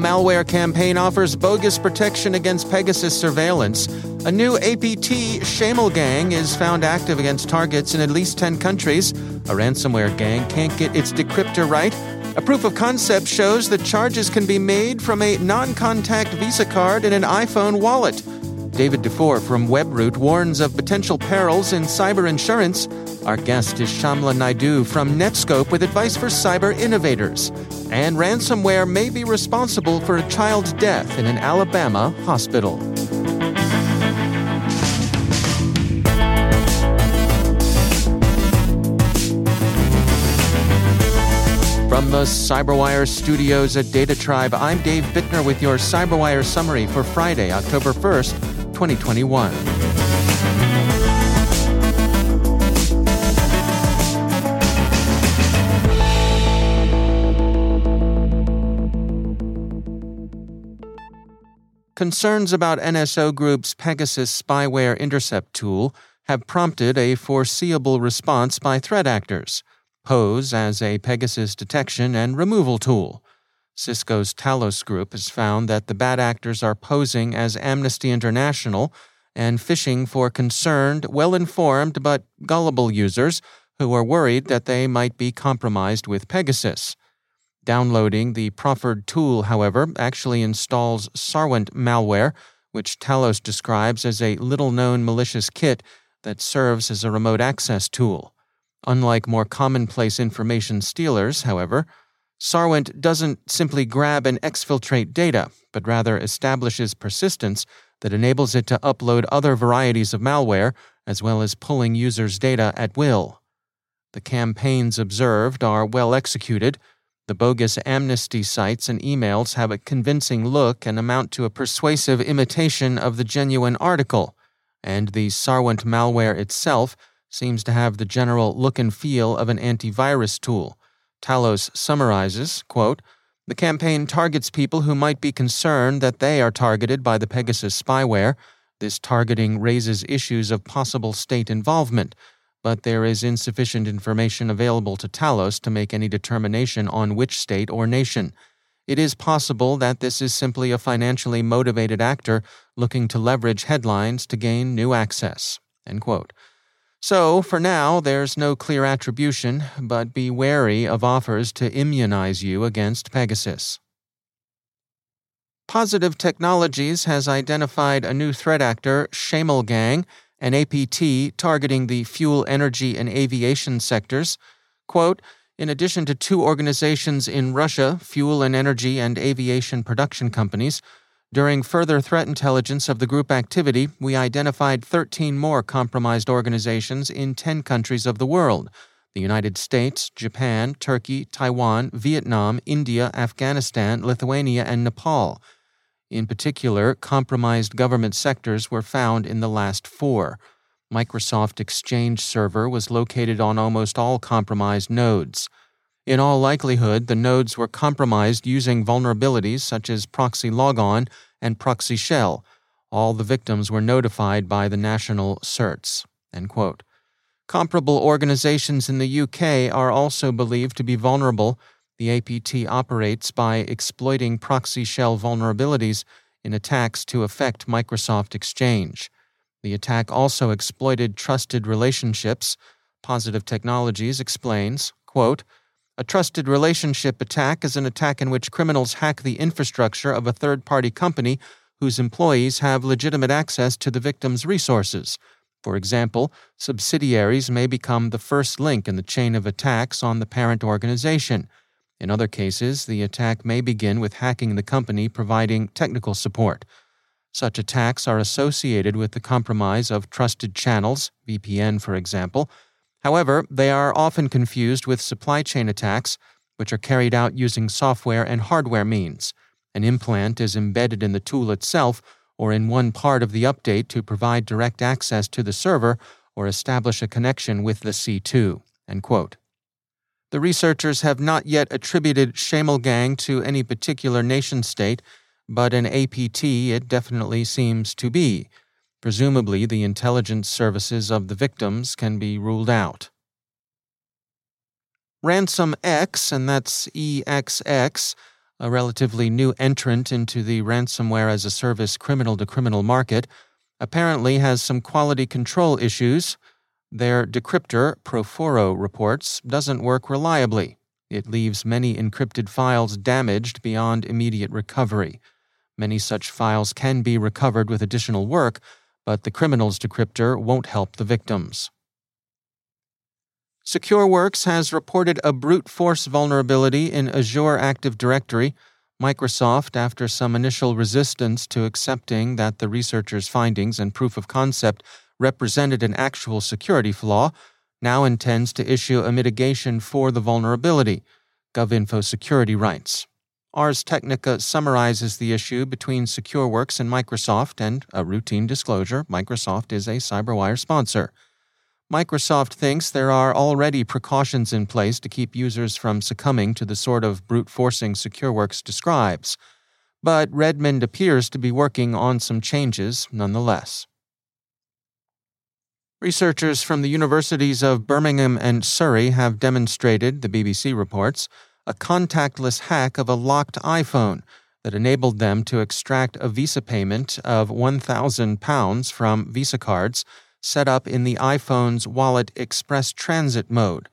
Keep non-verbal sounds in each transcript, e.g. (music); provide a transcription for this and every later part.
malware campaign offers bogus protection against Pegasus surveillance. A new APT ChamelGang is found active against targets in at least 10 countries. A ransomware gang can't get its decryptor right. A proof of concept shows that charges can be made from a non contact Visa card in an iPhone wallet. David Dufour from Webroot warns of potential perils in cyber insurance. Our guest is Shamla Naidoo from Netskope with advice for cyber innovators. And ransomware may be responsible for a child's death in an Alabama hospital. From the Cyberwire studios at Data Tribe, I'm Dave Bittner with your Cyberwire summary for Friday, October 1st, 2021. Concerns about NSO Group's Pegasus spyware intercept tool have prompted a foreseeable response by threat actors pose as a Pegasus detection and removal tool. Cisco's Talos Group has found that the bad actors are posing as Amnesty International and phishing for concerned, well informed, but gullible users who are worried that they might be compromised with Pegasus. Downloading the proffered tool, however, actually installs Sarwent malware, which Talos describes as a little known malicious kit that serves as a remote access tool. Unlike more commonplace information stealers, however, Sarwent doesn't simply grab and exfiltrate data, but rather establishes persistence that enables it to upload other varieties of malware, as well as pulling users' data at will. The campaigns observed are well executed. The bogus amnesty sites and emails have a convincing look and amount to a persuasive imitation of the genuine article, and the Sarwent malware itself seems to have the general look and feel of an antivirus tool. Talos summarizes, quote, the campaign targets people who might be concerned that they are targeted by the Pegasus spyware. This targeting raises issues of possible state involvement, but there is insufficient information available to Talos to make any determination on which state or nation. It is possible that this is simply a financially motivated actor looking to leverage headlines to gain new access. End quote. So, for now, there's no clear attribution, but be wary of offers to immunize you against Pegasus. Positive Technologies has identified a new threat actor, ChamelGang, an APT targeting the fuel, energy, and aviation sectors. Quote, in addition to two organizations in Russia, fuel and energy and aviation production companies, during further threat intelligence of the group activity, we identified 13 more compromised organizations in 10 countries of the world the United States, Japan, Turkey, Taiwan, Vietnam, India, Afghanistan, Lithuania, and Nepal. In particular, compromised government sectors were found in the last four. Microsoft Exchange Server was located on almost all compromised nodes. In all likelihood, the nodes were compromised using vulnerabilities such as ProxyLogon and ProxyShell. All the victims were notified by the national certs. Comparable organizations in the UK are also believed to be vulnerable. The APT operates by exploiting ProxyShell vulnerabilities in attacks to affect Microsoft Exchange. The attack also exploited trusted relationships. Positive Technologies explains, quote, a trusted relationship attack is an attack in which criminals hack the infrastructure of a third party company whose employees have legitimate access to the victim's resources. For example, subsidiaries may become the first link in the chain of attacks on the parent organization. In other cases, the attack may begin with hacking the company providing technical support. Such attacks are associated with the compromise of trusted channels, VPN for example, However, they are often confused with supply chain attacks, which are carried out using software and hardware means. An implant is embedded in the tool itself or in one part of the update to provide direct access to the server or establish a connection with the C2. The researchers have not yet attributed ChamelGang to any particular nation state, but an APT it definitely seems to be. Presumably, the intelligence services of the victims can be ruled out. RansomEXX, and that's EXX, a relatively new entrant into the ransomware as a service criminal to criminal market, apparently has some quality control issues. Their decryptor, Profero reports, doesn't work reliably. It leaves many encrypted files damaged beyond immediate recovery. Many such files can be recovered with additional work, but the criminal's decryptor won't help the victims. SecureWorks has reported a brute force vulnerability in Azure Active Directory. Microsoft, after some initial resistance to accepting that the researchers' findings and proof of concept represented an actual security flaw, now intends to issue a mitigation for the vulnerability, GovInfo Security writes. Ars Technica summarizes the issue between SecureWorks and Microsoft, and a routine disclosure Microsoft is a CyberWire sponsor. Microsoft thinks there are already precautions in place to keep users from succumbing to the sort of brute forcing SecureWorks describes, but Redmond appears to be working on some changes nonetheless. Researchers from the universities of Birmingham and Surrey have demonstrated, the BBC reports, a contactless hack of a locked iPhone that enabled them to extract a Visa payment of £1,000 from Visa cards set up in the iPhone's Wallet Express Transit mode.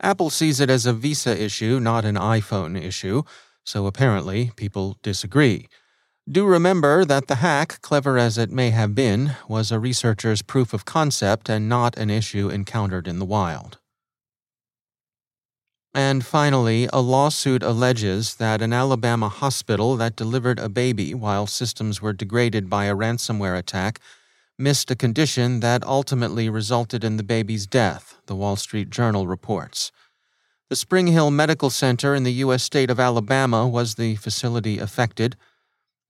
Apple sees it as a Visa issue, not an iPhone issue, so apparently people disagree. Do remember that the hack, clever as it may have been, was a researcher's proof of concept and not an issue encountered in the wild. And finally, a lawsuit alleges that an Alabama hospital that delivered a baby while systems were degraded by a ransomware attack missed a condition that ultimately resulted in the baby's death, the Wall Street Journal reports. The Spring Hill Medical Center in the U.S. state of Alabama was the facility affected.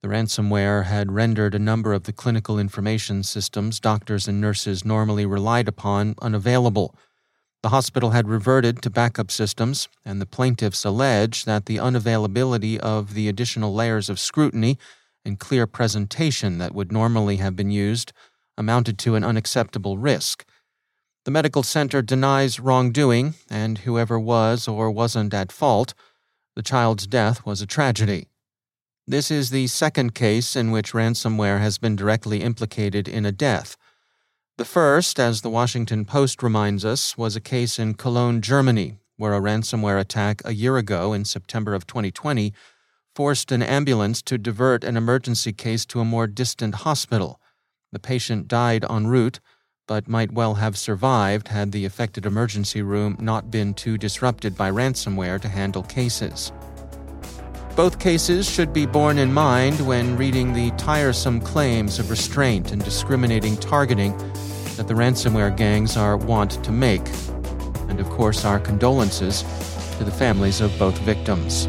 The ransomware had rendered a number of the clinical information systems doctors and nurses normally relied upon unavailable the hospital had reverted to backup systems, and the plaintiffs allege that the unavailability of the additional layers of scrutiny and clear presentation that would normally have been used amounted to an unacceptable risk. The medical center denies wrongdoing, and whoever was or wasn't at fault, the child's death was a tragedy. This is the second case in which ransomware has been directly implicated in a death. The first, as the Washington Post reminds us, was a case in Cologne, Germany, where a ransomware attack a year ago in September of 2020 forced an ambulance to divert an emergency case to a more distant hospital. The patient died en route, but might well have survived had the affected emergency room not been too disrupted by ransomware to handle cases. Both cases should be borne in mind when reading the tiresome claims of restraint and discriminating targeting that the ransomware gangs are wont to make, and of course, our condolences to the families of both victims.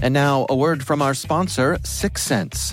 And now, a word from our sponsor, Syxsense.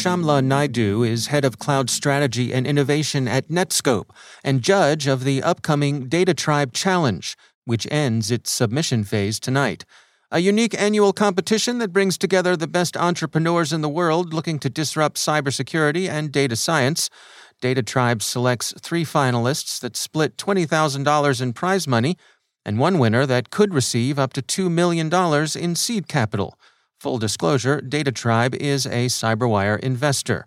Shamla Naidoo is head of cloud strategy and innovation at Netskope and judge of the upcoming Data Tribe Challenge, which ends its submission phase tonight. A unique annual competition that brings together the best entrepreneurs in the world looking to disrupt cybersecurity and data science. Data Tribe selects three finalists that split $20,000 in prize money and one winner that could receive up to $2 million in seed capital. Full disclosure Data Tribe is a Cyberwire investor.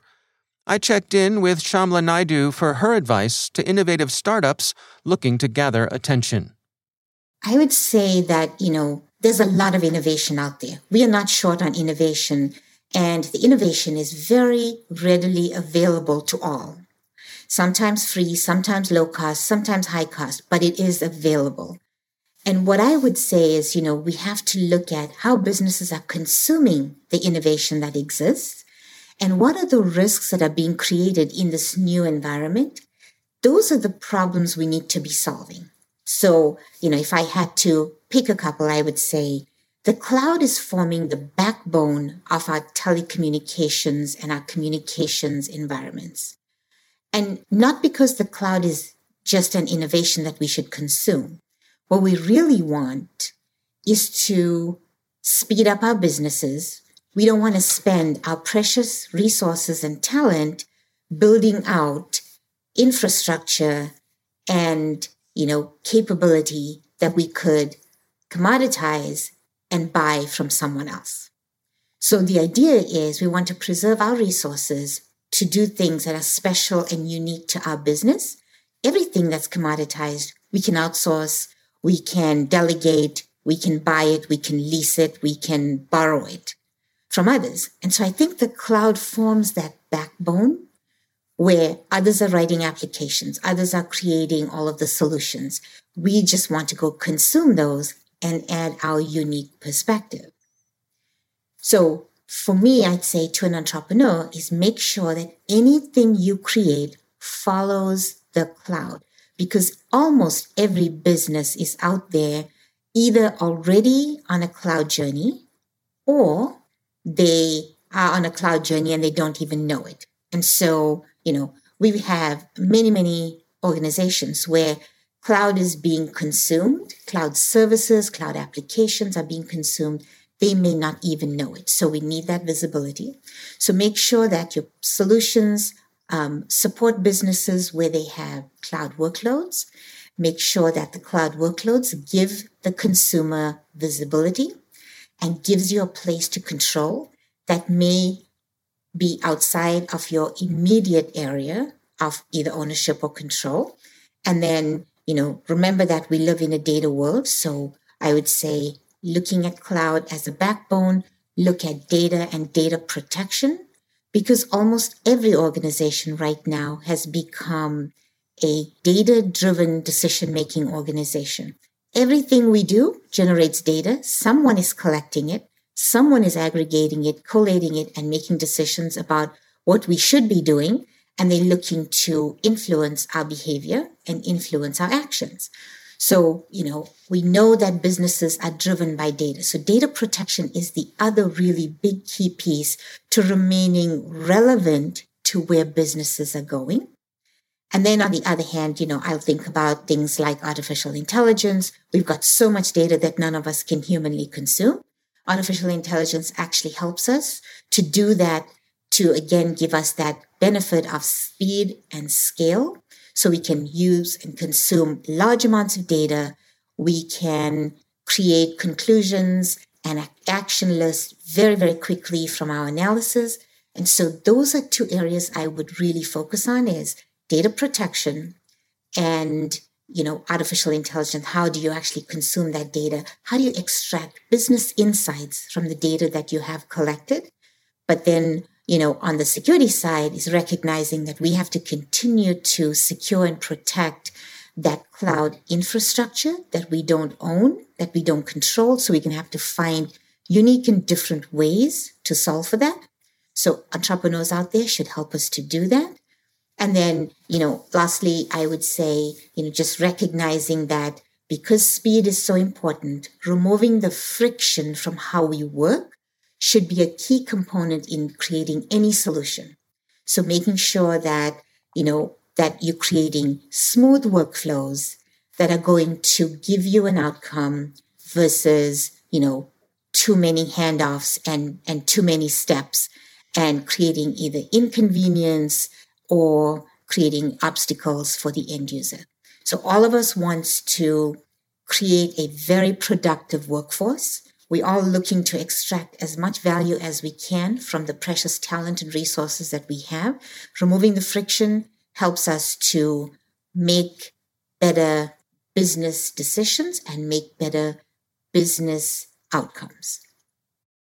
I checked in with Shamla Naidoo for her advice to innovative startups looking to gather attention. I would say that, you know, there's a lot of innovation out there. We are not short on innovation, and the innovation is very readily available to all. Sometimes free, sometimes low cost, sometimes high cost, but it is available. And what I would say is, you know, we have to look at how businesses are consuming the innovation that exists and what are the risks that are being created in this new environment. Those are the problems we need to be solving. So, you know, if I had to pick a couple, I would say the cloud is forming the backbone of our telecommunications and our communications environments. And not because the cloud is just an innovation that we should consume, what we really want is to speed up our businesses. We don't want to spend our precious resources and talent building out infrastructure and, you know, capability that we could commoditize and buy from someone else. So the idea is we want to preserve our resources to do things that are special and unique to our business. Everything that's commoditized, we can outsource we can delegate, we can buy it, we can lease it, we can borrow it from others. And so I think the cloud forms that backbone where others are writing applications, others are creating all of the solutions. We just want to go consume those and add our unique perspective. So for me, I'd say to an entrepreneur is make sure that anything you create follows the cloud because almost every business is out there either already on a cloud journey or they are on a cloud journey and they don't even know it. And so, you know, we have many, many organizations where cloud is being consumed, cloud services, cloud applications are being consumed. They may not even know it. So we need that visibility. So make sure that your solutions um, support businesses where they have cloud workloads. Make sure that the cloud workloads give the consumer visibility and gives you a place to control that may be outside of your immediate area of either ownership or control. And then, you know, remember that we live in a data world. So I would say looking at cloud as a backbone, look at data and data protection, because almost every organization right now has become a data driven decision making organization. Everything we do generates data. Someone is collecting it. Someone is aggregating it, collating it, and making decisions about what we should be doing. And they're looking to influence our behavior and influence our actions. So, you know, we know that businesses are driven by data. So data protection is the other really big key piece to remaining relevant to where businesses are going. And then on the other hand, you know, I'll think about things like artificial intelligence. We've got so much data that none of us can humanly consume. Artificial intelligence actually helps us to do that, to again give us that benefit of speed and scale so we can use and consume large amounts of data. We can create conclusions and action lists very, very quickly from our analysis. And so those are two areas I would really focus on is data protection and you know artificial intelligence how do you actually consume that data how do you extract business insights from the data that you have collected but then you know, on the security side is recognizing that we have to continue to secure and protect that cloud infrastructure that we don't own, that we don't control. So we can have to find unique and different ways to solve for that. So entrepreneurs out there should help us to do that. And then, you know, lastly, I would say, you know, just recognizing that because speed is so important, removing the friction from how we work should be a key component in creating any solution. So making sure that, you know, that you're creating smooth workflows that are going to give you an outcome versus, you know, too many handoffs and, and too many steps and creating either inconvenience or creating obstacles for the end user. So all of us wants to create a very productive workforce we're looking to extract as much value as we can from the precious talent and resources that we have. Removing the friction helps us to make better business decisions and make better business outcomes.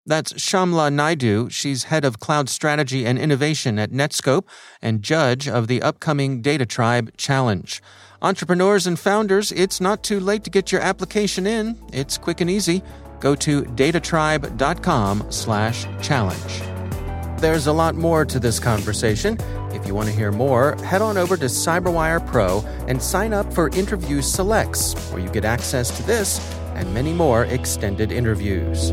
That's Shamla Naidoo. She's head of cloud strategy and innovation at Netskope and judge of the upcoming Data Tribe Challenge. Entrepreneurs and founders, it's not too late to get your application in. It's quick and easy go to datatribe.com slash challenge. There's a lot more to this conversation. If you want to hear more, head on over to CyberWire Pro and sign up for Interview Selects, where you get access to this and many more extended interviews.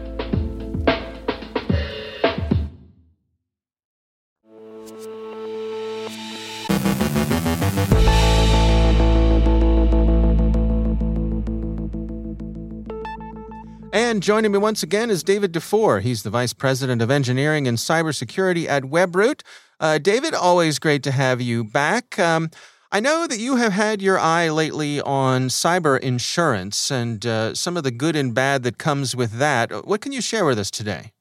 And joining me once again is David Dufour. He's the Vice President of Engineering and Cybersecurity at Webroot. Uh, David, always great to have you back. Um, I know that you have had your eye lately on cyber insurance and uh, some of the good and bad that comes with that. What can you share with us today?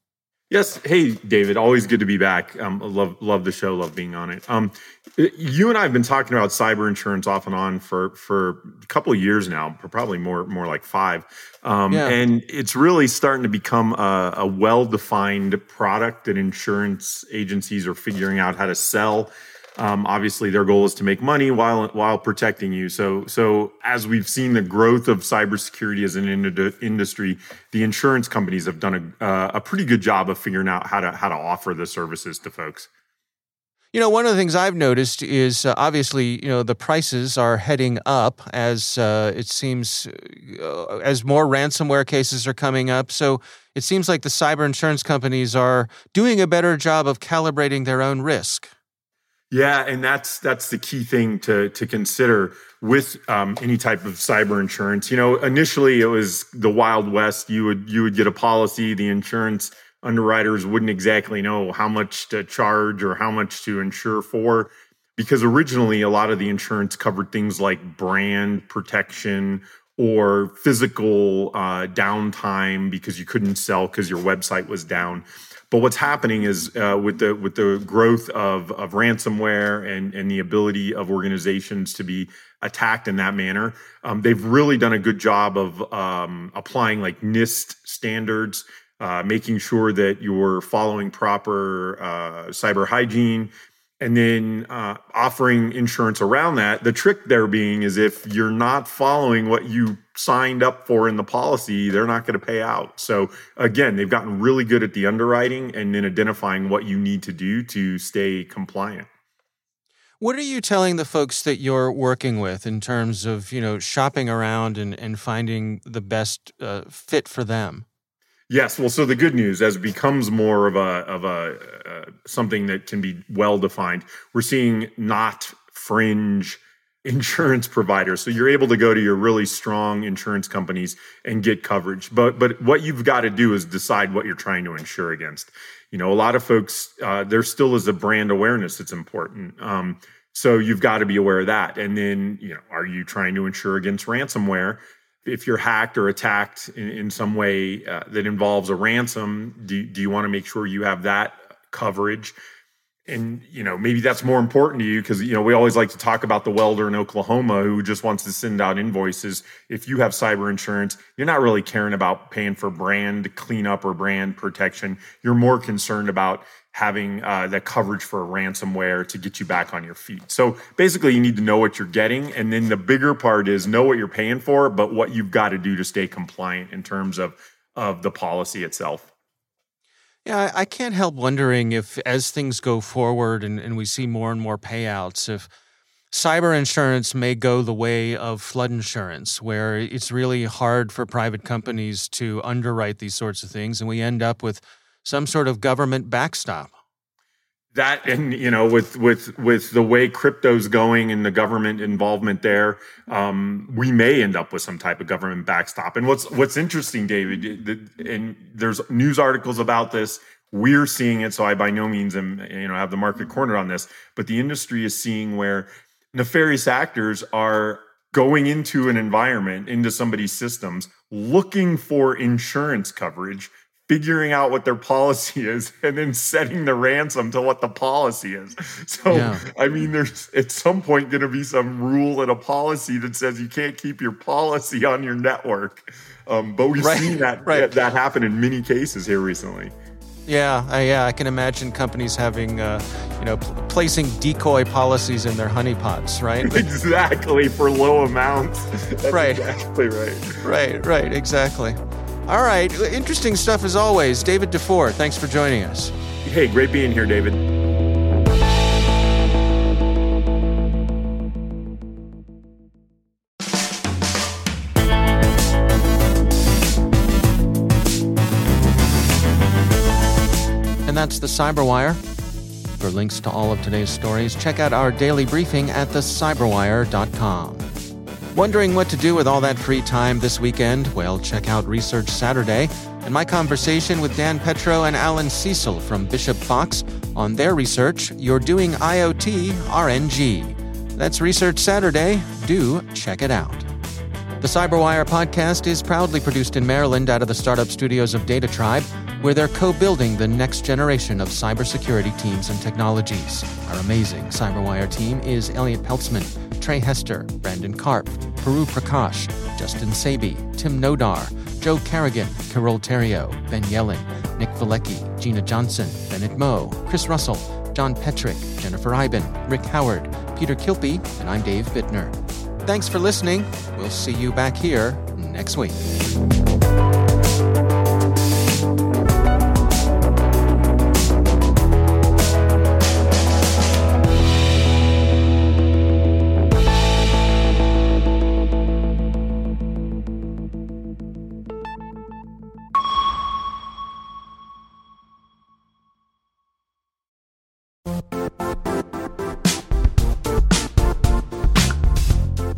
Yes. Hey, David. Always good to be back. Um, love love the show. Love being on it. Um, you and I have been talking about cyber insurance off and on for for a couple of years now, probably more more like five. Um, yeah. And it's really starting to become a, a well defined product that insurance agencies are figuring out how to sell um, obviously, their goal is to make money while while protecting you. So, so as we've seen the growth of cybersecurity as an in- industry, the insurance companies have done a uh, a pretty good job of figuring out how to how to offer the services to folks. You know, one of the things I've noticed is uh, obviously, you know, the prices are heading up as uh, it seems uh, as more ransomware cases are coming up. So it seems like the cyber insurance companies are doing a better job of calibrating their own risk. Yeah, and that's that's the key thing to to consider with um, any type of cyber insurance. You know, initially it was the wild west. You would you would get a policy, the insurance underwriters wouldn't exactly know how much to charge or how much to insure for because originally a lot of the insurance covered things like brand protection or physical uh, downtime because you couldn't sell because your website was down. But what's happening is uh, with the with the growth of of ransomware and and the ability of organizations to be attacked in that manner, um, they've really done a good job of um, applying like NIST standards uh, making sure that you're following proper uh, cyber hygiene, and then uh, offering insurance around that. The trick there being is if you're not following what you signed up for in the policy, they're not going to pay out. So again, they've gotten really good at the underwriting and then identifying what you need to do to stay compliant. What are you telling the folks that you're working with in terms of you know shopping around and, and finding the best uh, fit for them? Yes, well, so the good news, as it becomes more of a of a uh, something that can be well defined, we're seeing not fringe (laughs) insurance providers. So you're able to go to your really strong insurance companies and get coverage. But but what you've got to do is decide what you're trying to insure against. You know, a lot of folks uh, there still is a brand awareness that's important. Um, so you've got to be aware of that. And then you know, are you trying to insure against ransomware? If you're hacked or attacked in, in some way uh, that involves a ransom, do, do you want to make sure you have that coverage? And you know maybe that's more important to you because you know we always like to talk about the welder in Oklahoma who just wants to send out invoices. If you have cyber insurance, you're not really caring about paying for brand cleanup or brand protection. You're more concerned about having uh, coverage for ransomware to get you back on your feet. So basically, you need to know what you're getting. And then the bigger part is know what you're paying for, but what you've got to do to stay compliant in terms of, of the policy itself. Yeah, I can't help wondering if, as things go forward and, and we see more and more payouts, if cyber insurance may go the way of flood insurance, where it's really hard for private companies to underwrite these sorts of things. And we end up with some sort of government backstop. That and you know with with with the way crypto's going and the government involvement there um, we may end up with some type of government backstop. And what's what's interesting david and there's news articles about this. We're seeing it so i by no means am you know have the market cornered on this but the industry is seeing where nefarious actors are going into an environment into somebody's systems looking for insurance coverage figuring out what their policy (laughs) is and then setting the ransom to what the policy is. So, yeah. I mean, there's at some point going to be some rule and a policy that says you can't keep your policy (laughs) on your network. Um, but we've right. seen that, right. that happen in many cases here recently. Yeah, I, yeah, I can imagine companies having, uh, you know, pl- placing decoy policies in their honeypots, right? (laughs) exactly for low amounts. That's right. Exactly right. Right. Right. Exactly. All right. Interesting stuff as always. David Dufour, thanks for joining us. Hey, great being here, David. And that's the Cyberwire. For links to all of today's stories, check out our daily briefing at thecyberwire.com. Wondering what to do with all that free time this weekend? Well, check out Research Saturday and my conversation with Dan Petro and Alan Cecil from Bishop Fox on their research, You're Doing IoT RNG. That's Research Saturday. Do check it out. The Cyberwire podcast is proudly produced in Maryland out of the startup studios of Data Tribe, where they're co building the next generation of cybersecurity teams and technologies. Our amazing Cyberwire team is Elliot Peltzman. Tre Hester, Brandon Karpf, Puru Prakash, Justin Sabie, Tim Nodar, Joe Carrigan, Carole Theriault, Ben Yelin, Nick Veliky, Gina Johnson, Bennett Moe, Chris Russell, John Petrik, Jennifer Eiben, Rick Howard, Peter Kilpe, and I'm Dave Bittner. Thanks for listening. We'll see you back here next week.